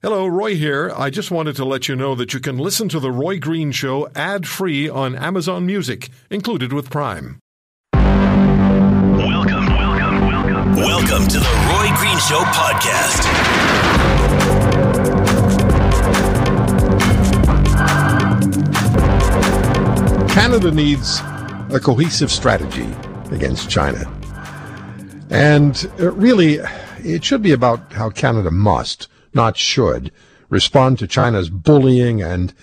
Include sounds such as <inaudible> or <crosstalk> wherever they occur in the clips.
Hello, Roy here. I just wanted to let you know that you can listen to The Roy Green Show ad free on Amazon Music, included with Prime. Welcome, welcome, welcome. Welcome to The Roy Green Show podcast. Canada needs a cohesive strategy against China. And uh, really, it should be about how Canada must not should, respond to China's bullying and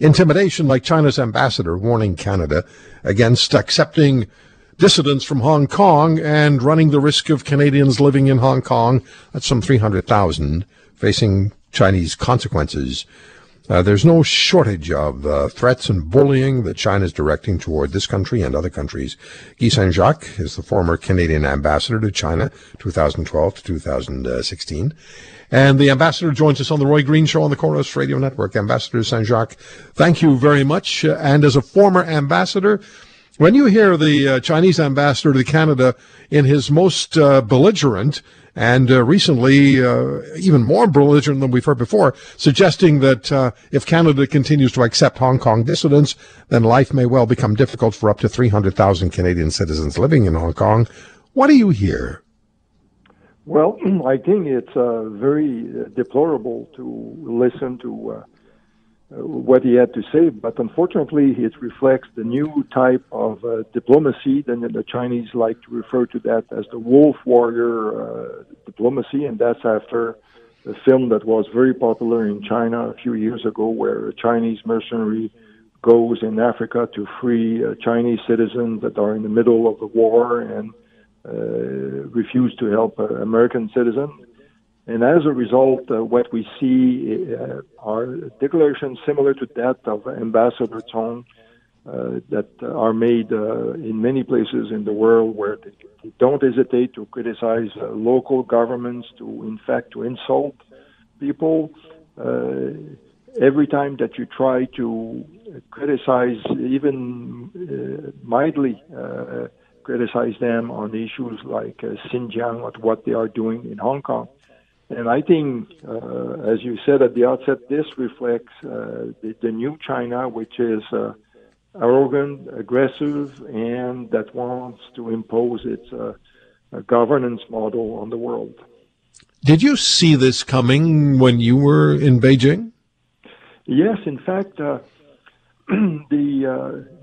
intimidation, like China's ambassador warning Canada against accepting dissidents from Hong Kong and running the risk of Canadians living in Hong Kong, that's some 300,000, facing Chinese consequences. Uh, there's no shortage of uh, threats and bullying that China is directing toward this country and other countries. Guy Saint Jacques is the former Canadian ambassador to China, 2012 to 2016. And the ambassador joins us on the Roy Green Show on the Corus Radio Network. Ambassador Saint Jacques, thank you very much. Uh, and as a former ambassador, when you hear the uh, Chinese ambassador to Canada in his most uh, belligerent and uh, recently uh, even more belligerent than we've heard before, suggesting that uh, if Canada continues to accept Hong Kong dissidents, then life may well become difficult for up to 300,000 Canadian citizens living in Hong Kong. What do you hear? Well, <clears throat> I think it's uh, very uh, deplorable to listen to uh, uh, what he had to say, but unfortunately, it reflects the new type of uh, diplomacy. Then the Chinese like to refer to that as the wolf warrior uh, diplomacy, and that's after a film that was very popular in China a few years ago, where a Chinese mercenary goes in Africa to free Chinese citizens that are in the middle of the war and uh, refuse to help uh, American citizens. And as a result, uh, what we see uh, are declarations similar to that of Ambassador Cong uh, that are made uh, in many places in the world where they, they don't hesitate to criticize local governments, to in fact to insult people. every time that you try to criticize, even mildly, criticize them on issues like uh, Xinjiang, or what they are doing in Hong Kong. And I think, uh, as you said at the outset, this reflects uh, the, the, new China, which is uh, arrogant, aggressive, and that wants to impose its uh, governance model on the world. Did you see this coming when you were in Beijing? Yes, in fact, uh, <clears throat> the uh,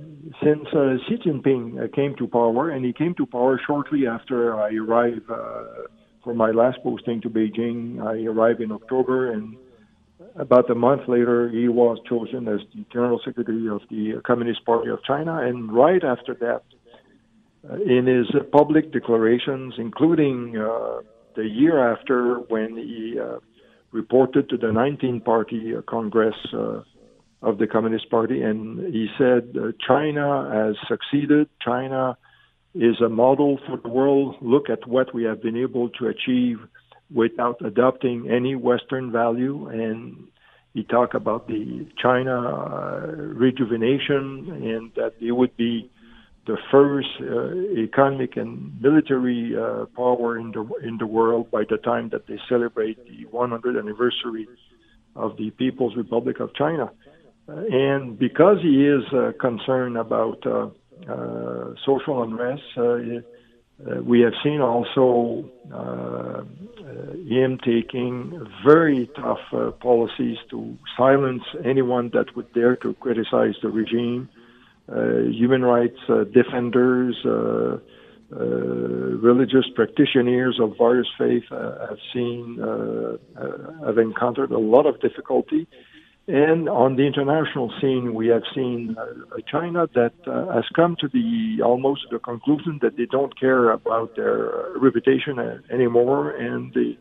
since uh, Xi Jinping uh, came to power, and he came to power shortly after I arrived uh, for my last posting to Beijing. I arrived in October, and about a month later, he was chosen as the General Secretary of the Communist Party of China. And right after that, uh, in his public declarations, including uh, the year after when he reported to the 19 Party Congress of the Communist Party, and he said uh, China has succeeded. China is a model for the world. Look at what we have been able to achieve without adopting any Western value. And he talked about the China uh, rejuvenation and that it would be the first uh, economic and military uh, power in the in the world by the time that they celebrate the 100th anniversary of the People's Republic of China. And because he is uh, concerned about uh, uh, social unrest, we have seen also him taking very tough policies to silence anyone that would dare to criticize the regime. human rights defenders, uh, religious practitioners of various faiths uh, have seen uh, have encountered a lot of difficulty, and on the international scene, we have seen uh, China that uh, has come to the almost the conclusion that they don't care about their reputation anymore, and they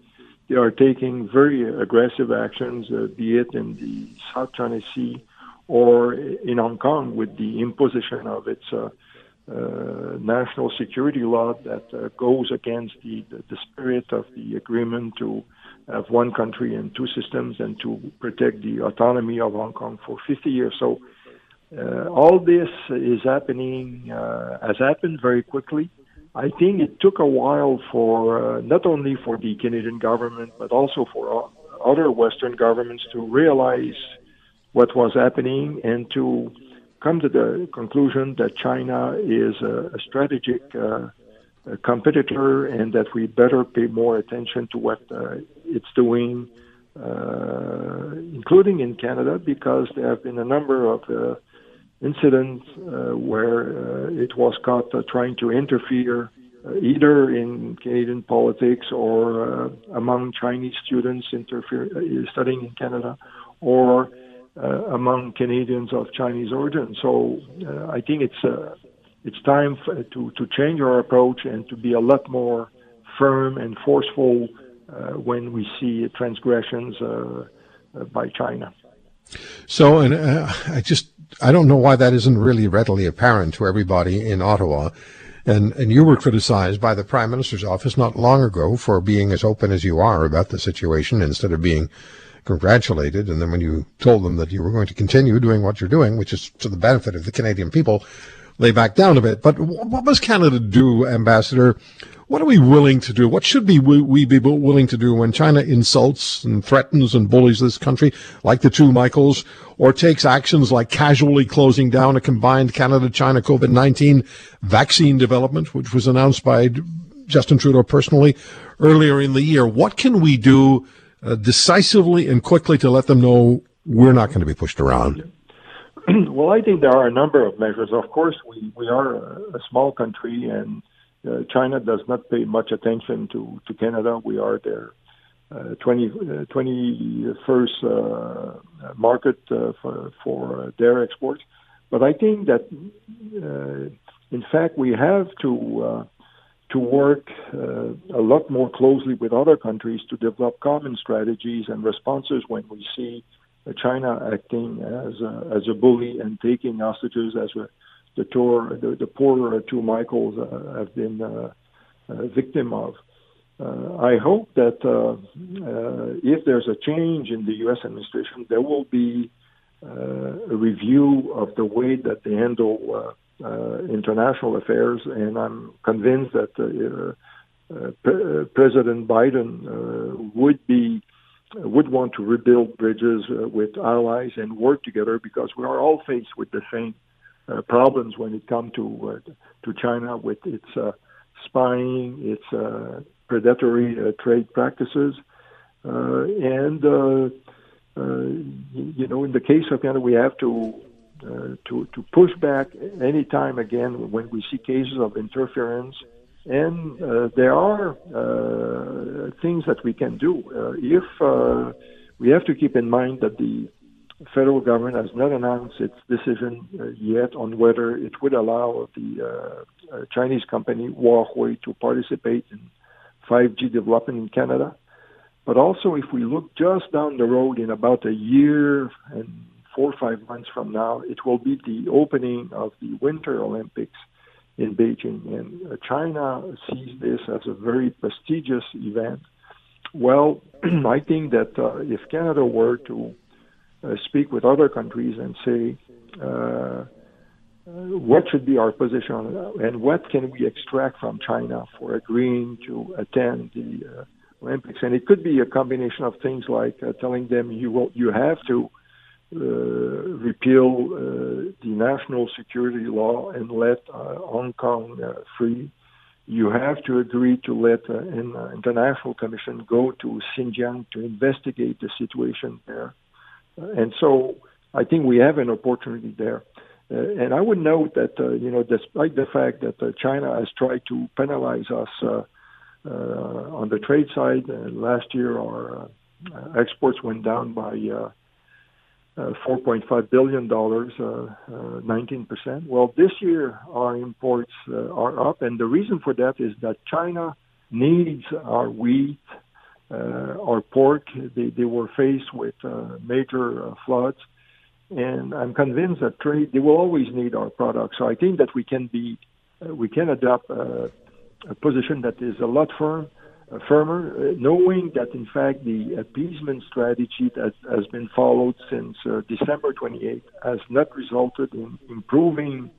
they are taking very aggressive actions, uh, be it in the South China Sea or in Hong Kong, with the imposition of its uh, uh, national security law that uh, goes against the, the, the spirit of the agreement to of one country and two systems and to protect the autonomy of Hong Kong for 50 years. So uh, all this is happening, uh, has happened very quickly. I think it took a while for uh, not only for the Canadian government but also for other Western governments to realize what was happening and to come to the conclusion that China is a, a strategic uh, competitor and that we better pay more attention to what uh, it's doing, uh, including in Canada, because there have been a number of uh, incidents uh, where uh, it was caught uh, trying to interfere either in Canadian politics or among Chinese students studying in Canada or uh, among Canadians of Chinese origin. So uh, I think it's uh, it's time for, to to change our approach and to be a lot more firm and forceful uh, when we see transgressions uh, uh, by China. So, and I just I don't know why that isn't really readily apparent to everybody in Ottawa. And, and you were criticized by the Prime Minister's office not long ago for being as open as you are about the situation instead of being congratulated. And then when you told them that you were going to continue doing what you're doing, which is to the benefit of the Canadian people, they backed down a bit. But what must Canada do, Ambassador? What are we willing to do? What should be we be willing to do when China insults and threatens and bullies this country, like the two Michaels, or takes actions like casually closing down a combined Canada-China COVID-19 vaccine development, which was announced by Justin Trudeau personally earlier in the year? What can we do uh, decisively and quickly to let them know we're not going to be pushed around? <clears throat> well, I think there are a number of measures. Of course, we, we are a, small country, and uh, China does not pay much attention to, to Canada. We are their uh, 20, uh, 21st uh, market uh, for, for uh, their exports. But I think that, uh, in fact, we have to uh, to work uh, a lot more closely with other countries to develop common strategies and responses when we see uh, China acting as a, as a bully and taking hostages as a, the, tour, the, the poor two Michaels uh, have been uh, uh, victim of. Uh, I hope that uh, uh, if there's a change in the U.S. administration, there will be uh, a review of the way that they handle uh, uh, international affairs, and I'm convinced that uh, uh, P- President Biden would be would want to rebuild bridges uh, with allies and work together because we are all faced with the same uh, problems when it comes to uh, to China with its spying, its predatory trade practices, and you know, in the case of Canada, we have to uh, to to push back any time again when we see cases of interference. And uh, there are uh, things that we can do. Uh, if uh, we have to keep in mind that the federal government has not announced its decision uh, yet on whether it would allow the uh, Chinese company Huawei to participate in 5G development in Canada. But also, if we look just down the road in about a year and four or five months from now, it will be the opening of the Winter Olympics in Beijing. And uh, China sees this as a very prestigious event. Well, <clears throat> I think that uh, if Canada were to uh, speak with other countries and say, uh, what should be our position and what can we extract from China for agreeing to attend the uh, Olympics? And it could be a combination of things like uh, telling them you will, you have to uh, repeal uh, the national security law and let uh, Hong Kong free. You have to agree to let an international commission go to Xinjiang to investigate the situation there. and so I think we have an opportunity there. Uh, and I would note that, uh, you know, despite the fact that uh, China has tried to penalize us on the trade side, last year our exports went down by uh, $4.5 billion, uh, uh, 19%. Uh, uh, well, this year our imports are up, and the reason for that is that China needs our wheat, our pork. They, they were faced with major floods, and I'm convinced that trade they will always need our products. So I think that we can be we can adopt a position that is a lot firm uh, firmer, uh, knowing that in fact the appeasement strategy that has been followed since uh, December 28 has not resulted in improving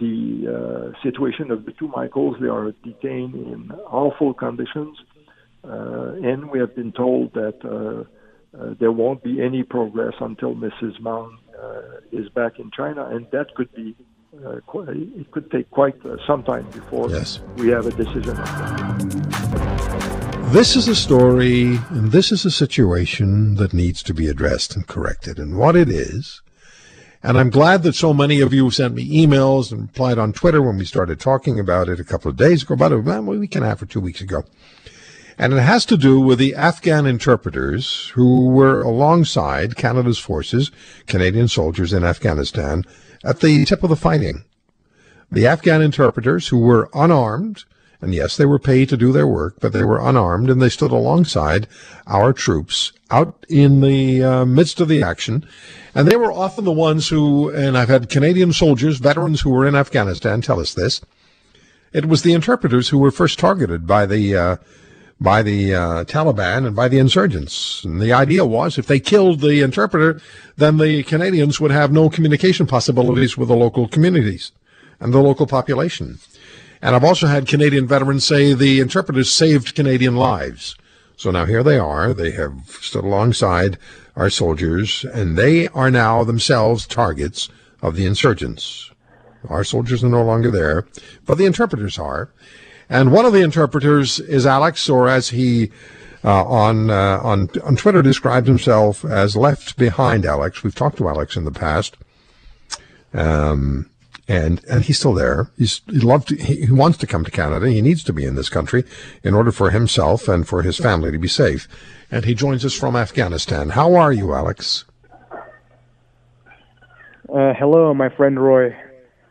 the uh, situation of the two Michaels. They are detained in awful conditions, uh, and we have been told that uh, uh, there won't be any progress until Mrs. Meng uh, is back in China, and that could be uh, quite, it could take quite uh, some time before yes. we have a decision. This is a story, and this is a situation that needs to be addressed and corrected. And what it is, and I'm glad that so many of you sent me emails and replied on Twitter when we started talking about it a couple of days ago, about a week and a half or two weeks ago. And it has to do with the Afghan interpreters who were alongside Canada's forces, Canadian soldiers in Afghanistan, at the tip of the fighting. The Afghan interpreters who were unarmed, and yes, they were paid to do their work, but they were unarmed and they stood alongside our troops out in the uh, midst of the action. And they were often the ones who, and I've had Canadian soldiers, veterans who were in Afghanistan tell us this. It was the interpreters who were first targeted by the uh, by the uh, Taliban and by the insurgents. And the idea was if they killed the interpreter, then the Canadians would have no communication possibilities with the local communities and the local population. And I've also had Canadian veterans say the interpreters saved Canadian lives. So now here they are. They have stood alongside our soldiers, and they are now themselves targets of the insurgents. Our soldiers are no longer there, but the interpreters are. And one of the interpreters is Alex, or as he uh, on uh, on on Twitter described himself as left behind Alex. We've talked to Alex in the past, um, and and he's still there. He's he loved he, he wants to come to Canada. He needs to be in this country in order for himself and for his family to be safe. And he joins us from Afghanistan. How are you, Alex? Uh, hello, my friend Roy.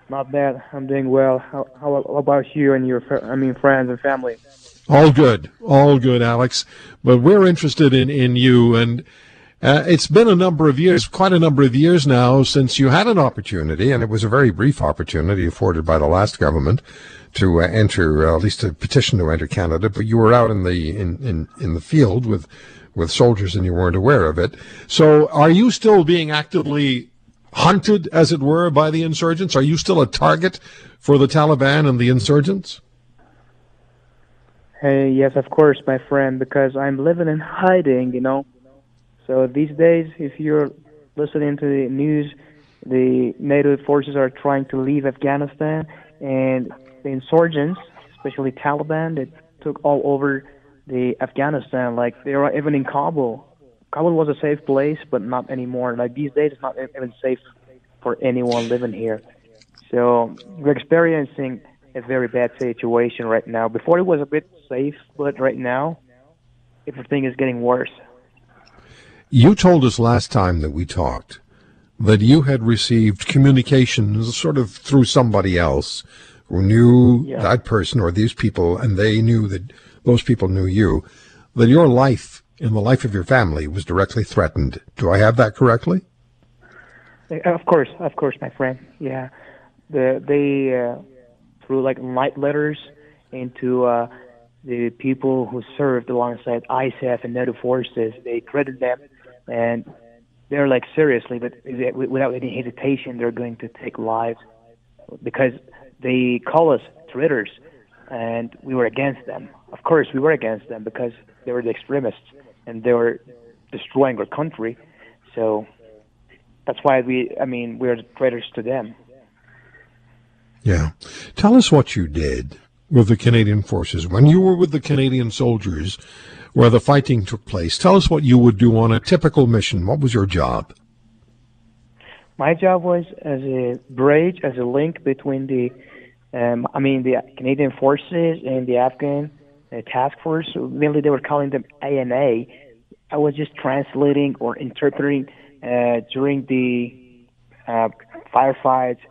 Not bad. I'm doing well. How, how about you and your, I mean, friends and family? All good. All good, Alex. But we're interested in, in you. And uh, it's been a number of years, quite a number of years now, since you had an opportunity, and it was a very brief opportunity afforded by the last government to uh, enter, uh, at least a petition to enter Canada. But you were out in the in, in, in the field with with soldiers, and you weren't aware of it. So, are you still being actively hunted, as it were, by the insurgents? Are you still a target for the Taliban and the insurgents? Hey, yes, of course, my friend, because I'm living in hiding, you know. So these days, if you're listening to the news, the NATO forces are trying to leave Afghanistan, and the insurgents, especially Taliban, they took all over the Afghanistan. Like they are even in Kabul. Kabul was a safe place, but not anymore. Like these days, it's not even safe for anyone living here. So we're experiencing a very bad situation right now. Before it was a bit safe, but right now, everything is getting worse. You told us last time that we talked that you had received communications sort of through somebody else who knew yeah. that person or these people, and they knew that those people knew you, that your life and the life of your family was directly threatened. Do I have that correctly? Of course, of course, my friend. Yeah, the they uh, threw like night letters into uh, the people who served alongside ISAF and NATO forces. They threatened them, and they're like seriously, but without any hesitation, they're going to take lives because they call us traitors, and we were against them. Of course, we were against them because they were the extremists and they were destroying our country. So that's why we, I mean, we're traitors to them. Yeah. Tell us what you did with the Canadian forces. When you were with the Canadian soldiers where the fighting took place, tell us what you would do on a typical mission. What was your job? My job was as a bridge, as a link between the, um, I mean, the Canadian forces and the Afghan uh, task force. Mainly, they were calling them ANA. I was just translating or interpreting uh, during the uh, firefights,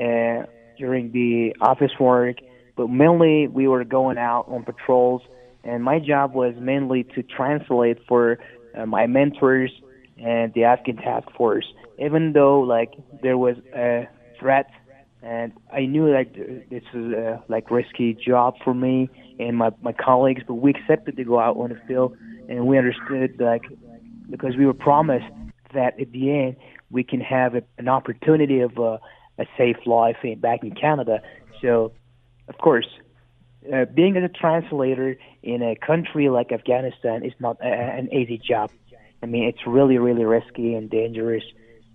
uh, during the office work, but mainly we were going out on patrols. And my job was mainly to translate for uh, my mentors and the Afghan task force. Even though like there was a threat, and I knew like this is a like risky job for me and my my colleagues, but we accepted to go out on the field, and we understood like because we were promised that at the end we can have a, an opportunity of a, a safe life in, back in Canada. So, of course, uh, being a translator in a country like Afghanistan is not a, an easy job. I mean, it's really, really risky and dangerous,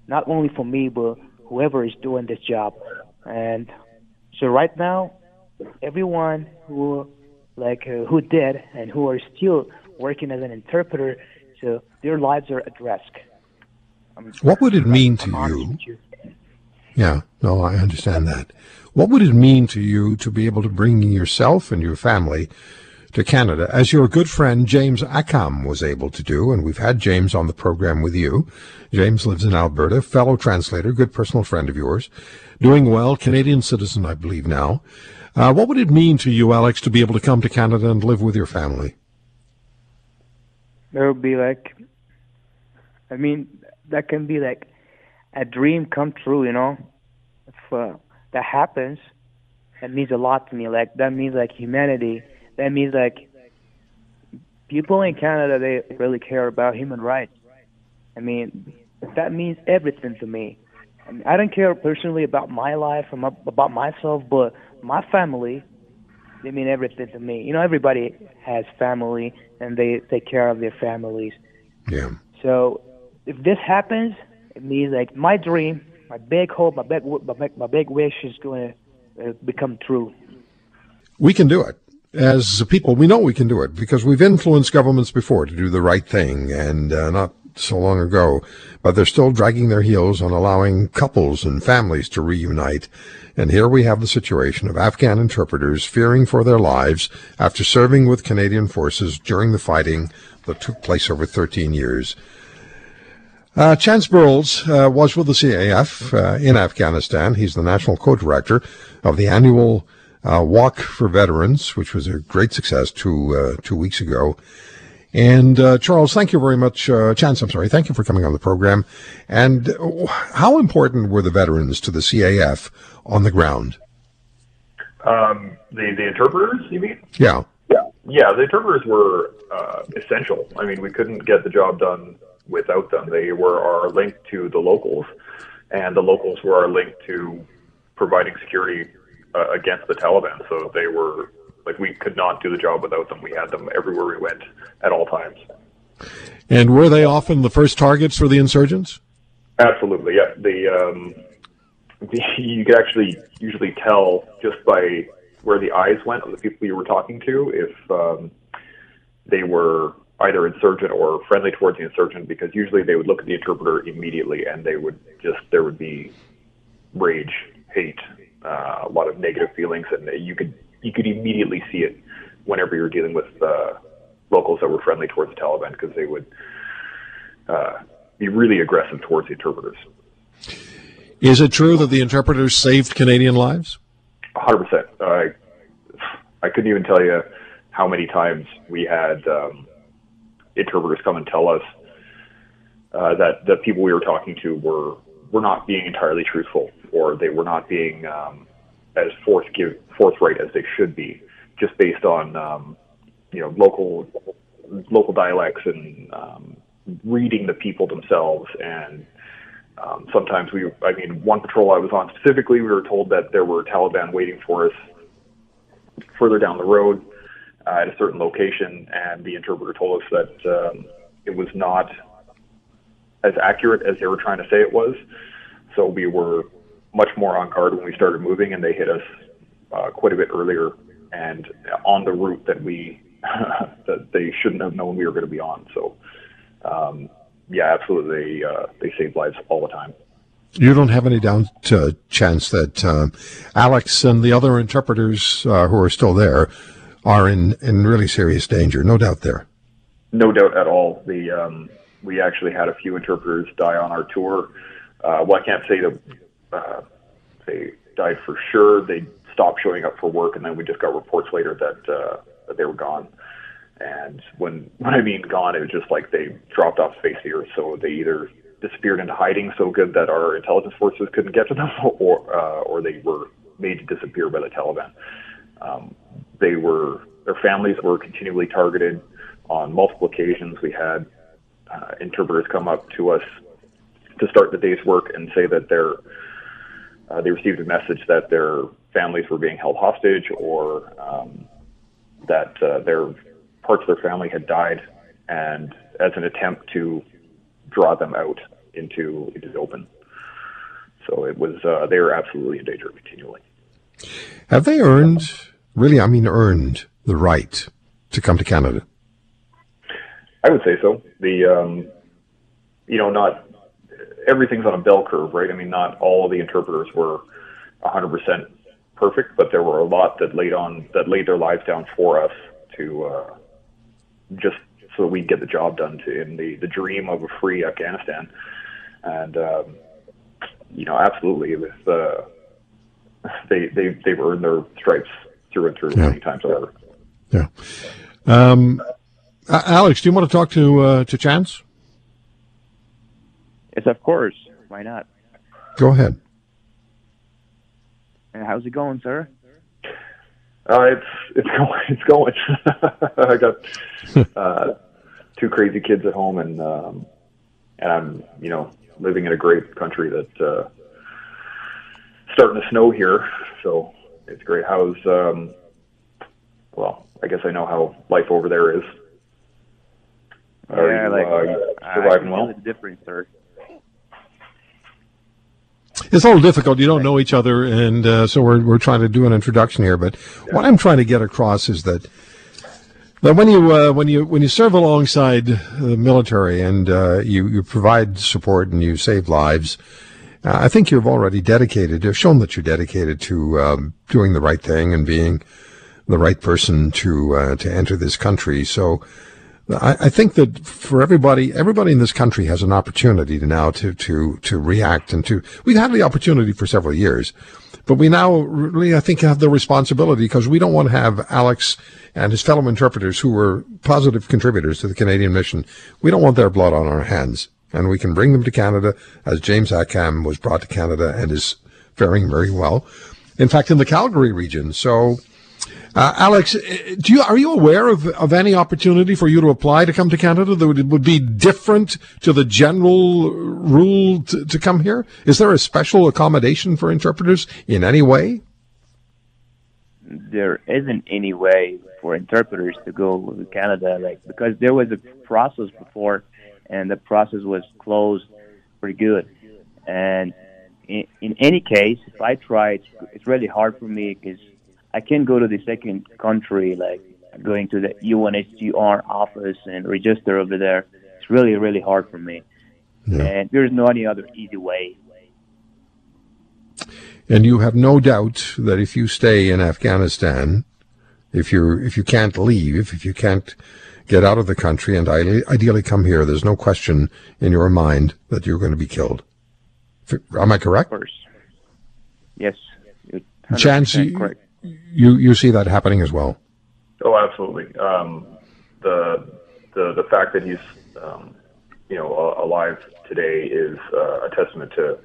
not only for me, but whoever is doing this job. And so right now, everyone who like uh, who did and who are still working as an interpreter, so their lives are at risk. I'm, what would it mean to you? you? Yeah, no, I understand that. What would it mean to you to be able to bring yourself and your family to Canada, as your good friend James Accam was able to do, and we've had James on the program with you. James lives in Alberta, fellow translator, good personal friend of yours, doing well, Canadian citizen, I believe now. Uh, what would it mean to you, Alex, to be able to come to Canada and live with your family? It would be like, I mean, that can be like a dream come true, you know. If uh, that happens, that means a lot to me. Like that means like humanity that means like people in Canada they really care about human rights. I mean, that means everything to me. I, mean, I don't care personally about my life or my, about myself, but my family, they mean everything to me. You know, everybody has family and they take care of their families. Yeah. So if this happens, it means like my dream, my big hope, my big my my big wish is going to uh, become true. We can do it as people, we know we can do it because we've influenced governments before to do the right thing and uh, not so long ago, but they're still dragging their heels on allowing couples and families to reunite. And here we have the situation of Afghan interpreters fearing for their lives after serving with Canadian forces during the fighting that took place over 13 years. Uh, Chance Burles uh, was with the CAF uh, in Afghanistan. He's the national co-director of the annual uh, Walk for Veterans, which was a great success two uh, two weeks ago. And uh, Charles, thank you very much. Uh, Chance, I'm sorry. Thank you for coming on the program. And how important were the veterans to the CAF on the ground? Um, the the interpreters, you mean? Yeah. Yeah. Yeah. The interpreters were uh, essential. I mean, we couldn't get the job done without them. They were our link to the locals, and the locals were our link to providing security uh, against the Taliban. So they were like we could not do the job without them. We had them everywhere we went at all times. And were they often the first targets for the insurgents? Absolutely, yeah. The, um, the you could actually usually tell just by where the eyes went of the people you were talking to if um, they were either insurgent or friendly towards the insurgent because usually they would look at the interpreter immediately and they would just there would be rage, hate, uh, a lot of negative feelings, and you could you could immediately see it whenever you're dealing with uh, locals that were friendly towards the Taliban because they would uh, be really aggressive towards the interpreters. Is it true that the interpreters saved Canadian lives? 100%. I, I couldn't even tell you how many times we had um, interpreters come and tell us uh, that the people we were talking to were were not being entirely truthful or they were not being um, as forth give, forthright as they should be, just based on um, you know local local dialects and um, reading the people themselves. And um, sometimes we, I mean, one patrol I was on specifically, we were told that there were Taliban waiting for us further down the road uh, at a certain location, and the interpreter told us that um, it was not as accurate as they were trying to say it was. So we were much more on guard when we started moving, and they hit us uh, quite a bit earlier and on the route that we <laughs> that they shouldn't have known we were going to be on. So, um, yeah, absolutely, they uh, they save lives all the time. You don't have any doubt, uh, chance that uh, Alex and the other interpreters uh, who are still there are in, in really serious danger. No doubt there. No doubt at all. The um, we actually had a few interpreters die on our tour. Uh, well, I can't say that uh, they died for sure. They stopped showing up for work, and then we just got reports later that uh, that they were gone. And when when I mean gone, it was just like they dropped off face the earth. So they either disappeared into hiding so good that our intelligence forces couldn't get to them, <laughs> or uh, or they were made to disappear by the Taliban. Um, they were their families were continually targeted on multiple occasions. We had uh, interpreters come up to us to start the day's work and say that their uh, they received a message that their families were being held hostage or um, that uh, their parts of their family had died, and as an attempt to draw them out into into the open. So it was uh, they were absolutely in danger continually. Have they earned, really, I mean, earned the right to come to Canada? I would say so. The um, you know not everything's on a bell curve, right? I mean, not all the interpreters were 100% perfect, but there were a lot that laid on that laid their lives down for us to uh, just so we'd get the job done to in the the dream of a free Afghanistan. And um, you know, absolutely, with uh, they they they've earned their stripes through and through yeah. many times over. Yeah. Um, Alex, do you want to talk to uh, to Chance? Yes, of course. Why not? Go ahead. How's it going, sir? Uh, it's it's <laughs> going. It's going. <laughs> I got uh, two crazy kids at home, and um, and I'm you know living in a great country that uh, starting to snow here, so it's great. How's um, well, I guess I know how life over there is. Are yeah, you, like uh, surviving well? It's different, sir. It's a little difficult. You don't know each other, and uh, so we're we're trying to do an introduction here. But yeah. what I'm trying to get across is that that when you uh, when you when you serve alongside the military and uh, you you provide support and you save lives, uh, I think you've already dedicated. You've shown that you're dedicated to um, doing the right thing and being the right person to uh, to enter this country. So I, I, think that for everybody, everybody in this country has an opportunity to now to, to, to react and to, we've had the opportunity for several years, but we now really, I think, have the responsibility because we don't want to have Alex and his fellow interpreters who were positive contributors to the Canadian mission. We don't want their blood on our hands and we can bring them to Canada as James Akam was brought to Canada and is faring very well. In fact, in the Calgary region. So, uh, Alex, do you are you aware of, of any opportunity for you to apply to come to Canada that would, would be different to the general rule to, to come here? Is there a special accommodation for interpreters in any way? There isn't any way for interpreters to go to Canada, like because there was a process before, and the process was closed pretty good. And in, in any case, if I try, it's, it's really hard for me because I can't go to the second country, like going to the UNHCR office and register over there. It's really, really hard for me. Yeah. And there's no any other easy way. And you have no doubt that if you stay in Afghanistan, if you if you can't leave, if you can't get out of the country and ideally come here, there's no question in your mind that you're going to be killed. Am I correct? Of course. Yes. Chance, you, you you see that happening as well. Oh, absolutely. Um, the the the fact that he's um, you know alive today is uh, a testament to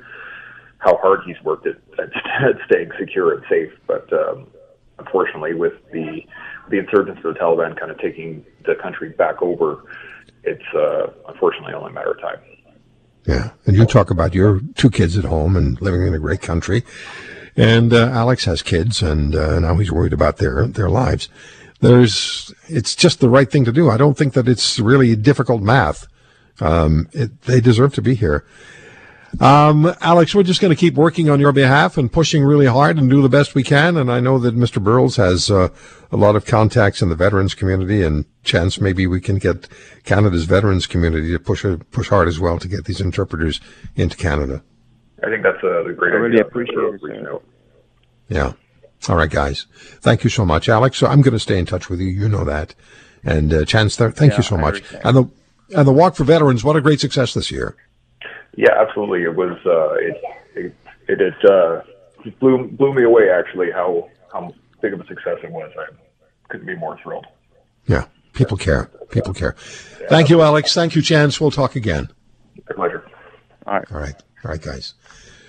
how hard he's worked at, at, <laughs> at staying secure and safe. But um, unfortunately, with the the insurgents of the Taliban kind of taking the country back over, it's uh, unfortunately only a matter of time. Yeah, and you talk about your two kids at home and living in a great country. And uh, Alex has kids, and uh, now he's worried about their their lives. There's, it's just the right thing to do. I don't think that it's really difficult math. Um, it, they deserve to be here. Um, Alex, we're just going to keep working on your behalf and pushing really hard and do the best we can. And I know that Mr. Burles has uh, a lot of contacts in the veterans community, and chance maybe we can get Canada's veterans community to push push hard as well to get these interpreters into Canada. I think that's a great I really idea. appreciate it. Yeah. All right, guys. Thank you so much, Alex. So I'm going to stay in touch with you. You know that. And uh, Chance, there, thank yeah, you so I much. Understand. And the and the Walk for Veterans, what a great success this year. Yeah, absolutely. It was. Uh, it it it, it uh, blew blew me away actually how how big of a success it was. I couldn't be more thrilled. Yeah, people care. People care. Yeah, Thank you, Alex. Thank you, Chance. We'll talk again. My pleasure. All right. All right. All right, guys.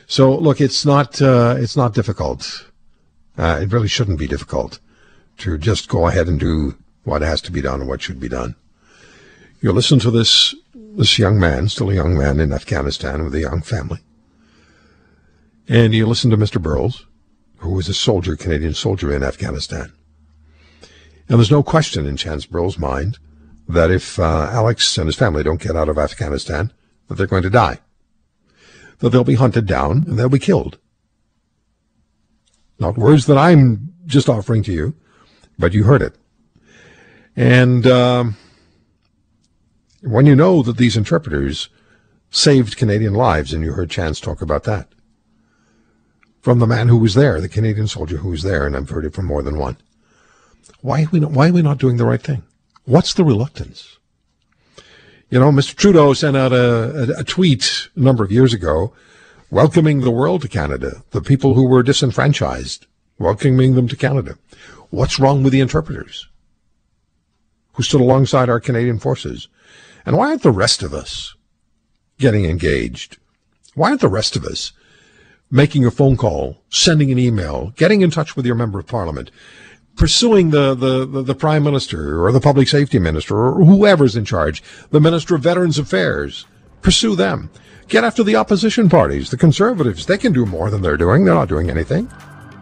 So look, it's not uh, it's not difficult. Uh, it really shouldn't be difficult to just go ahead and do what has to be done and what should be done. You listen to this this young man, still a young man in Afghanistan with a young family, and you listen to Mr. Burles, who was a soldier, Canadian soldier in Afghanistan. And there's no question in Chance Burles' mind that if uh, Alex and his family don't get out of Afghanistan, that they're going to die, that they'll be hunted down and they'll be killed. Not words that I'm just offering to you, but you heard it. And um, when you know that these interpreters saved Canadian lives, and you heard Chance talk about that from the man who was there, the Canadian soldier who was there, and I've heard it from more than one. Why are we not, why are we not doing the right thing? What's the reluctance? You know, Mr. Trudeau sent out a, a, a tweet a number of years ago welcoming the world to Canada, the people who were disenfranchised, welcoming them to Canada. What's wrong with the interpreters who stood alongside our Canadian forces? And why aren't the rest of us getting engaged? Why aren't the rest of us making a phone call, sending an email, getting in touch with your member of parliament, pursuing the, the, the, the, prime minister or the public safety minister or whoever's in charge, the minister of veterans affairs, pursue them. Get after the opposition parties, the conservatives. They can do more than they're doing. They're not doing anything.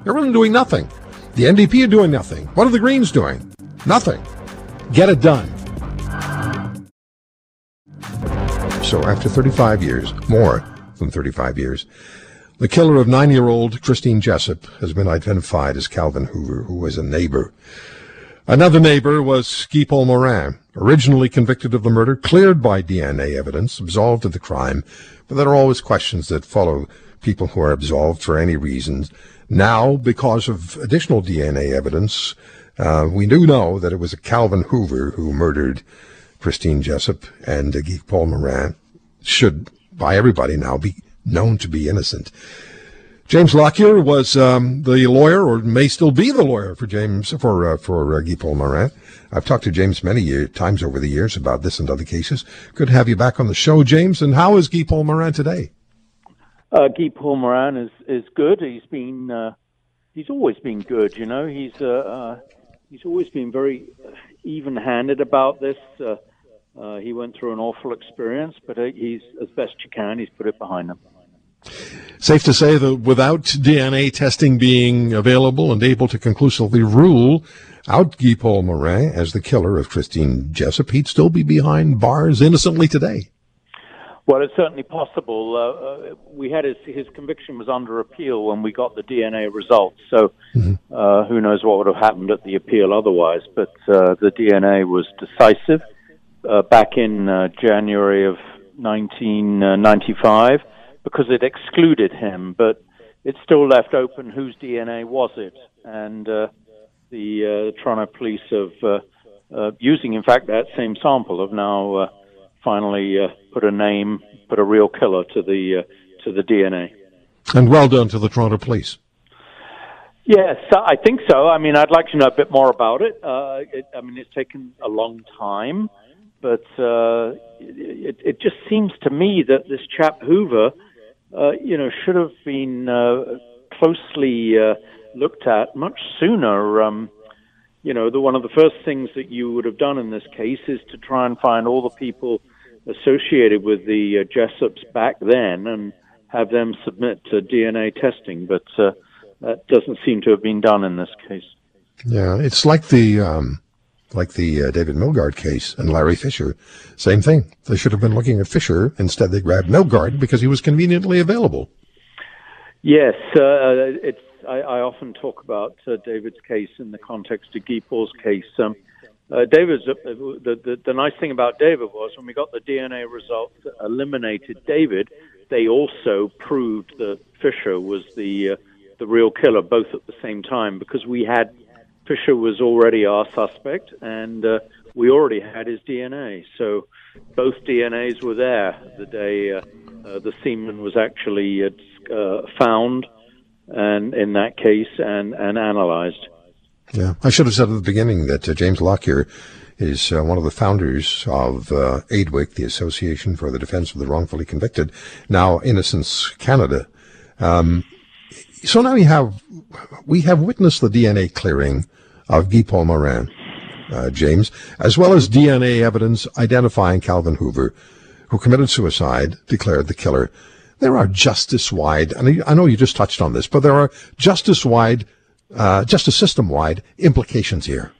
They're really doing nothing. The NDP are doing nothing. What are the Greens doing? Nothing. Get it done. So after 35 years, more than 35 years, the killer of nine-year-old Christine Jessup has been identified as Calvin Hoover, who was a neighbor. Another neighbor was Guy Paul Morin, originally convicted of the murder, cleared by DNA evidence, absolved of the crime, but there are always questions that follow people who are absolved for any reasons. Now, because of additional DNA evidence, uh, we do know that it was a Calvin Hoover who murdered Christine Jessup and uh, Guy Paul Morin should, by everybody now, be known to be innocent. James Lockyer was um, the lawyer, or may still be the lawyer for James for uh, for uh, Guy Paul Morin. I've talked to James many year, times over the years about this and other cases. Good to have you back on the show, James. And how is Guy Paul Morin today? Uh, Guy Paul Morin is is good. He's been uh, he's always been good. You know, he's uh, uh he's always been very even-handed about this. Uh, uh, he went through an awful experience, but he's as best you can. He's put it behind him. Safe to say that without DNA testing being available and able to conclusively rule out Guy Paul Morin as the killer of Christine Jessup, he'd still be behind bars innocently today. Well, it's certainly possible. Uh, uh, we had his, his conviction was under appeal when we got the DNA results, so mm-hmm. uh, who knows what would have happened at the appeal otherwise. But uh, the DNA was decisive uh, back in uh, January of 1995 because it excluded him, but it still left open whose DNA was it, and uh, the uh, Toronto police have, uh, uh, using in fact that same sample, have now uh, finally uh, put a name, put a real killer to the uh, to the DNA. And well done to the Toronto police. Yes, I think so. I mean, I'd like to know a bit more about it. Uh, it I mean, it's taken a long time, but uh, it, it just seems to me that this chap Hoover uh, you know, should have been uh, closely uh, looked at much sooner. Um, you know, the, one of the first things that you would have done in this case is to try and find all the people associated with the uh, Jessups back then and have them submit to DNA testing, but uh, that doesn't seem to have been done in this case. Yeah, it's like the um, like the uh, David Milgaard case and Larry Fisher. Same thing. They should have been looking at Fisher. Instead, they grabbed Milgaard because he was conveniently available. Yes, uh, it's. I, I, often talk about uh, David's case in the context of Guy Paul's case. Um, uh, David's uh, the, the the nice thing about David was when we got the DNA results that eliminated David, they also proved that Fisher was the uh, the real killer, both at the same time, because we had Fisher was already our suspect, and uh, we already had his DNA. So both DNAs were there the day uh, uh, the semen was actually uh, found, and in that case, and, and analyzed. Yeah, I should have said at the beginning that uh, James Lockyer is uh, one of the founders of uh, AIDWYC, the Association for the Defense of the Wrongfully Convicted, now Innocence Canada. Um, so now we have we have witnessed the DNA clearing of Guy Paul Morin, uh, James, as well as DNA evidence identifying Calvin Hoover, who committed suicide, declared the killer. There are justice-wide, and I know you just touched on this, but there are justice-wide, uh, justice system-wide implications here.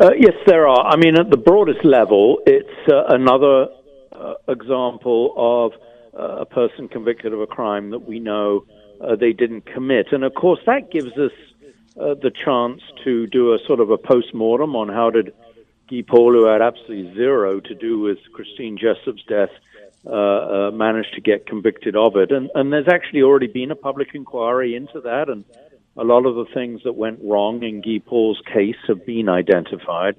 Uh, yes, there are. I mean, at the broadest level, it's uh, another uh, example of uh, a person convicted of a crime that we know uh, they didn't commit. And of course, that gives us the chance to do a sort of a post mortem on how did Guy Paul, who had absolutely zero to do with Christine Jessup's death, uh, uh, manage to get convicted of it. And, and there's actually already been a public inquiry into that, and a lot of the things that went wrong in Guy Paul's case have been identified.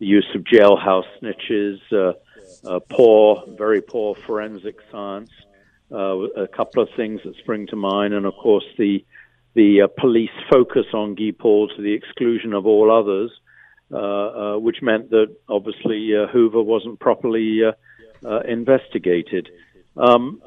The use of jailhouse snitches, uh, uh, poor, very poor forensic science, uh, a couple of things that spring to mind, and of course the the police focus on Guy Paul to the exclusion of all others, which meant that obviously Hoover wasn't properly uh, investigated. Um,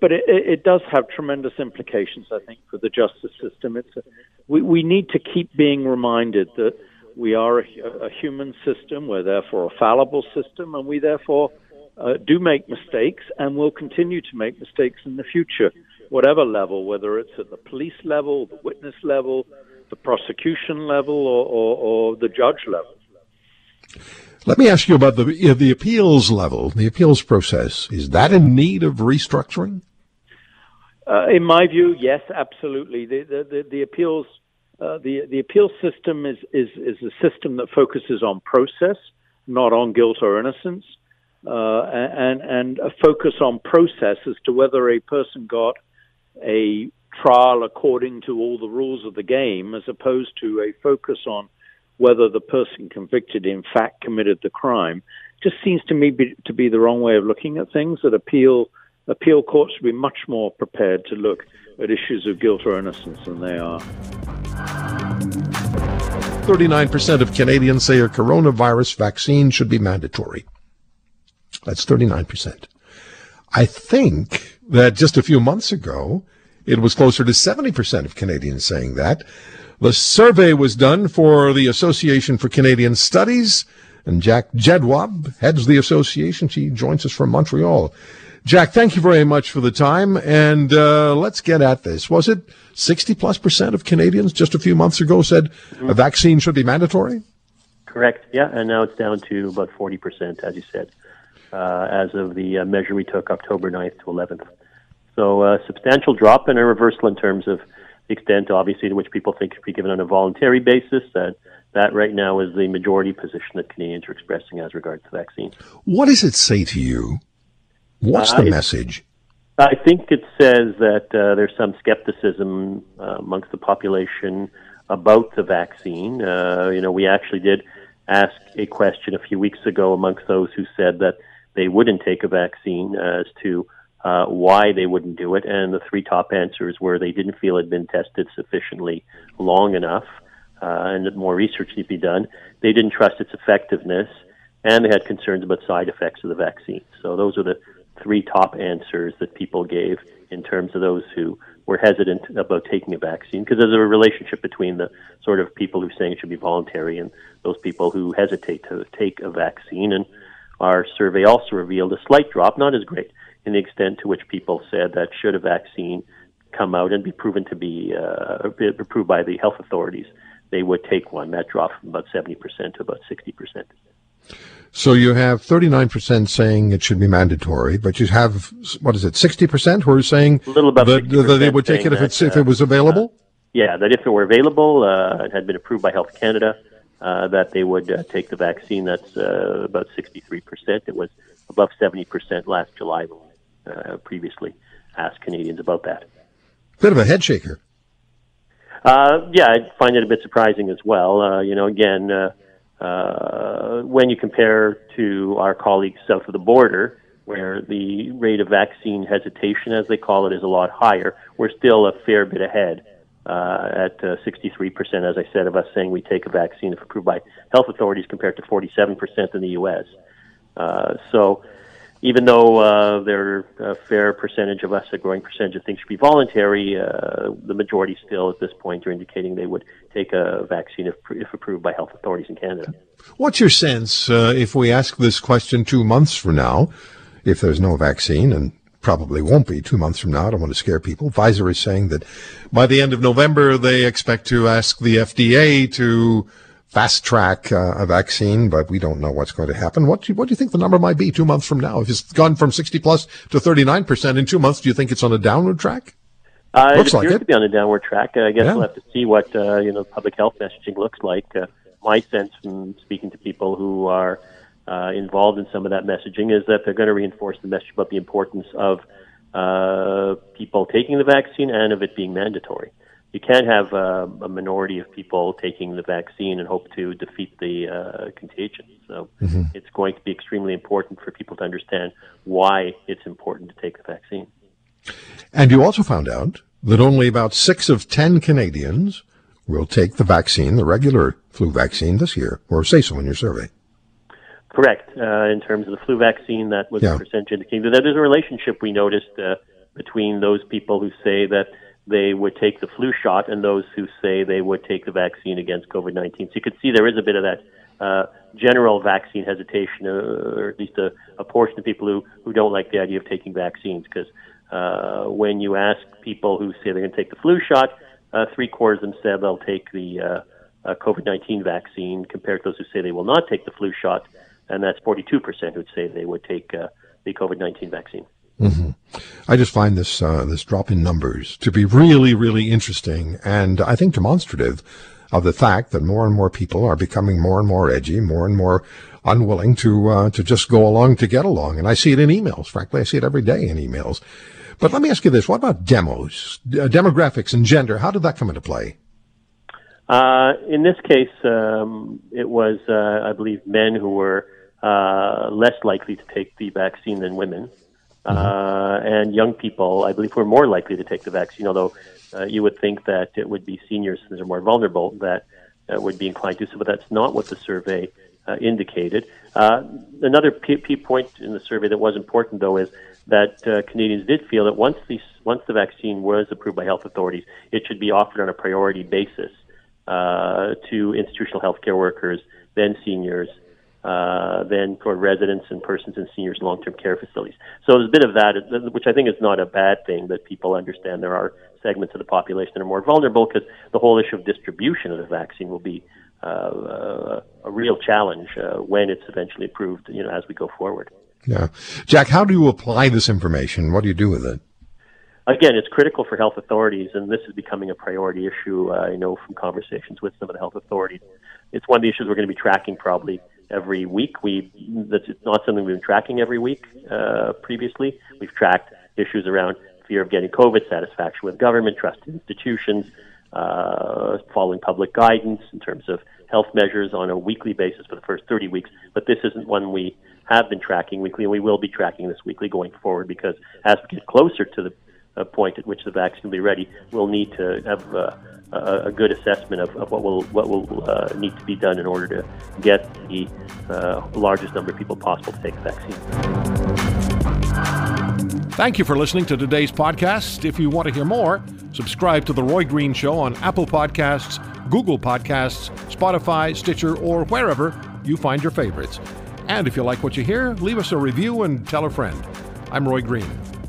but it, it, does have tremendous implications, I think, for the justice system. It's a, we, we need to keep being reminded that we are a, a human system, we're therefore a fallible system, and we therefore uh, do make mistakes and will continue to make mistakes in the future, whatever level, whether it's at the police level, the witness level, the prosecution level, or, or, or the judge level. Let me ask you about the the appeals level, the appeals process. Is that in need of restructuring? Uh, in my view, yes, absolutely. The the, the, the appeals uh, the the appeals system is, is is a system that focuses on process, not on guilt or innocence uh, and and a focus on process as to whether a person got a trial according to all the rules of the game, as opposed to a focus on whether the person convicted in fact committed the crime, just seems to me be, to be the wrong way of looking at things. That appeal appeal courts should be much more prepared to look at issues of guilt or innocence than they are. 39% of Canadians say a coronavirus vaccine should be mandatory. That's 39%. I think that just a few months ago, it was closer to 70% of Canadians saying that. The survey was done for the Association for Canadian Studies, and Jack Jedwab heads the association. She joins us from Montreal. Jack, thank you very much for the time, and uh, let's get at this. Was it 60 plus percent of Canadians just a few months ago said a vaccine should be mandatory? Correct, yeah, and now it's down to about 40 percent, as you said uh, as of the uh, measure we took October 9th to 11th. So a uh, substantial drop and a reversal in terms of the extent, obviously, to which people think it should be given on a voluntary basis. That that right now is the majority position that Canadians are expressing as regards to vaccines. What does it say to you? What's the uh, message? I think it says that uh, there's some skepticism uh, amongst the population about the vaccine. Uh, you know, we actually did ask a question a few weeks ago amongst those who said that they wouldn't take a vaccine as to uh, why they wouldn't do it. And the three top answers were they didn't feel it had been tested sufficiently long enough uh, and that more research needed to be done. They didn't trust its effectiveness, and they had concerns about side effects of the vaccine. So those are the three top answers that people gave in terms of those who were hesitant about taking a vaccine because there's a relationship between the sort of people who are saying it should be voluntary and those people who hesitate to take a vaccine. And our survey also revealed a slight drop, not as great, in the extent to which people said that should a vaccine come out and be proven to be uh, approved by the health authorities, they would take one. That dropped from about 70% to about 60%. So you have 39% saying it should be mandatory, but you have, what is it, 60% who are saying a little about that, that they would take it if, it's, if it was available? Uh, yeah, that if it were available, uh, it had been approved by Health Canada, uh, that they would uh, take the vaccine. That's uh, about 63%. It was above 70% last July uh, previously asked Canadians about that. Bit of a head shaker. Uh, yeah, I find it a bit surprising as well. Uh, you know, again, uh, uh, when you compare to our colleagues south of the border, where the rate of vaccine hesitation, as they call it, is a lot higher, we're still a fair bit ahead uh, at uh, 63%, as I said, of us saying we take a vaccine if approved by health authorities compared to 47% in the U.S. Uh, so even though uh, there a fair percentage of us, a growing percentage of things should be voluntary, uh, the majority still at this point are indicating they would take a vaccine if, if approved by health authorities in Canada. What's your sense uh, if we ask this question two months from now, if there's no vaccine, and probably won't be two months from now. I don't want to scare people. Pfizer is saying that by the end of November, they expect to ask the FDA to fast track uh, a vaccine, but we don't know what's going to happen. What do, you, what do you think the number might be two months from now? If it's gone from 60 plus to 39 percent in two months, do you think it's on a downward track? Uh, looks it appears like it. to be on a downward track. I guess yeah. we'll have to see what uh, you know public health messaging looks like. Uh, my sense from speaking to people who are uh, involved in some of that messaging is that they're going to reinforce the message about the importance of uh, people taking the vaccine and of it being mandatory. You can't have uh, a minority of people taking the vaccine and hope to defeat the uh, contagion. So mm-hmm. it's going to be extremely important for people to understand why it's important to take the vaccine. And you also found out that only about six of ten Canadians will take the vaccine, the regular flu vaccine, this year, or say so in your survey. Correct. Uh, in terms of the flu vaccine, that was yeah. the percentage indicating that there's a relationship we noticed uh, between those people who say that they would take the flu shot and those who say they would take the vaccine against COVID 19. So you could see there is a bit of that uh, general vaccine hesitation, uh, or at least a, a portion of people who, who don't like the idea of taking vaccines. Because uh, when you ask people who say they're going to take the flu shot, uh, three quarters of them said they'll take the uh, uh, COVID 19 vaccine compared to those who say they will not take the flu shot and that's 42% who'd say they would take the COVID 19 vaccine. Mm-hmm. I just find this uh, this drop in numbers to be really, really interesting, and I think demonstrative of the fact that more and more people are becoming more and more edgy, more and more unwilling to uh, to just go along to get along. And I see it in emails. Frankly, I see it every day in emails. But let me ask you this: What about demos, uh, demographics, and gender? How did that come into play? Uh, in this case, um, it was, uh, I believe, men who were uh, less likely to take the vaccine than women. Mm-hmm. Uh, and young people, I believe, were more likely to take the vaccine, although uh, you would think that it would be seniors, since they're more vulnerable, that uh, would be inclined to so, but that's not what the survey uh, indicated. Uh, another key point in the survey that was important, though, is that uh, Canadians did feel that once the, once the vaccine was approved by health authorities, it should be offered on a priority basis to institutional healthcare workers, then seniors, uh, than for residents and persons in seniors long-term care facilities. So there's a bit of that, which I think is not a bad thing that people understand there are segments of the population that are more vulnerable because the whole issue of distribution of the vaccine will be uh, uh, a real challenge uh, when it's eventually approved, you know, as we go forward. Yeah. Jack, how do you apply this information? What do you do with it? Again, it's critical for health authorities, and this is becoming a priority issue. Uh, I know from conversations with some of the health authorities. It's one of the issues we're going to be tracking probably every week. We that's not something we've been tracking every week uh, previously. We've tracked issues around fear of getting COVID, satisfaction with government, trust in institutions, uh, following public guidance in terms of health measures on a weekly basis for the first 30 weeks. But this isn't one we have been tracking weekly, and we will be tracking this weekly going forward because as we get closer to the point at which the vaccine will be ready, we'll need to have uh, a, a good assessment of, of, what will what will uh, need to be done in order to get the uh, largest number of people possible to take the vaccine. Thank you for listening to today's podcast. If you want to hear more, subscribe to The Roy Green Show on Apple Podcasts, Google Podcasts, Spotify, Stitcher, or wherever you find your favorites. And if you like what you hear, leave us a review and tell a friend. I'm Roy Green.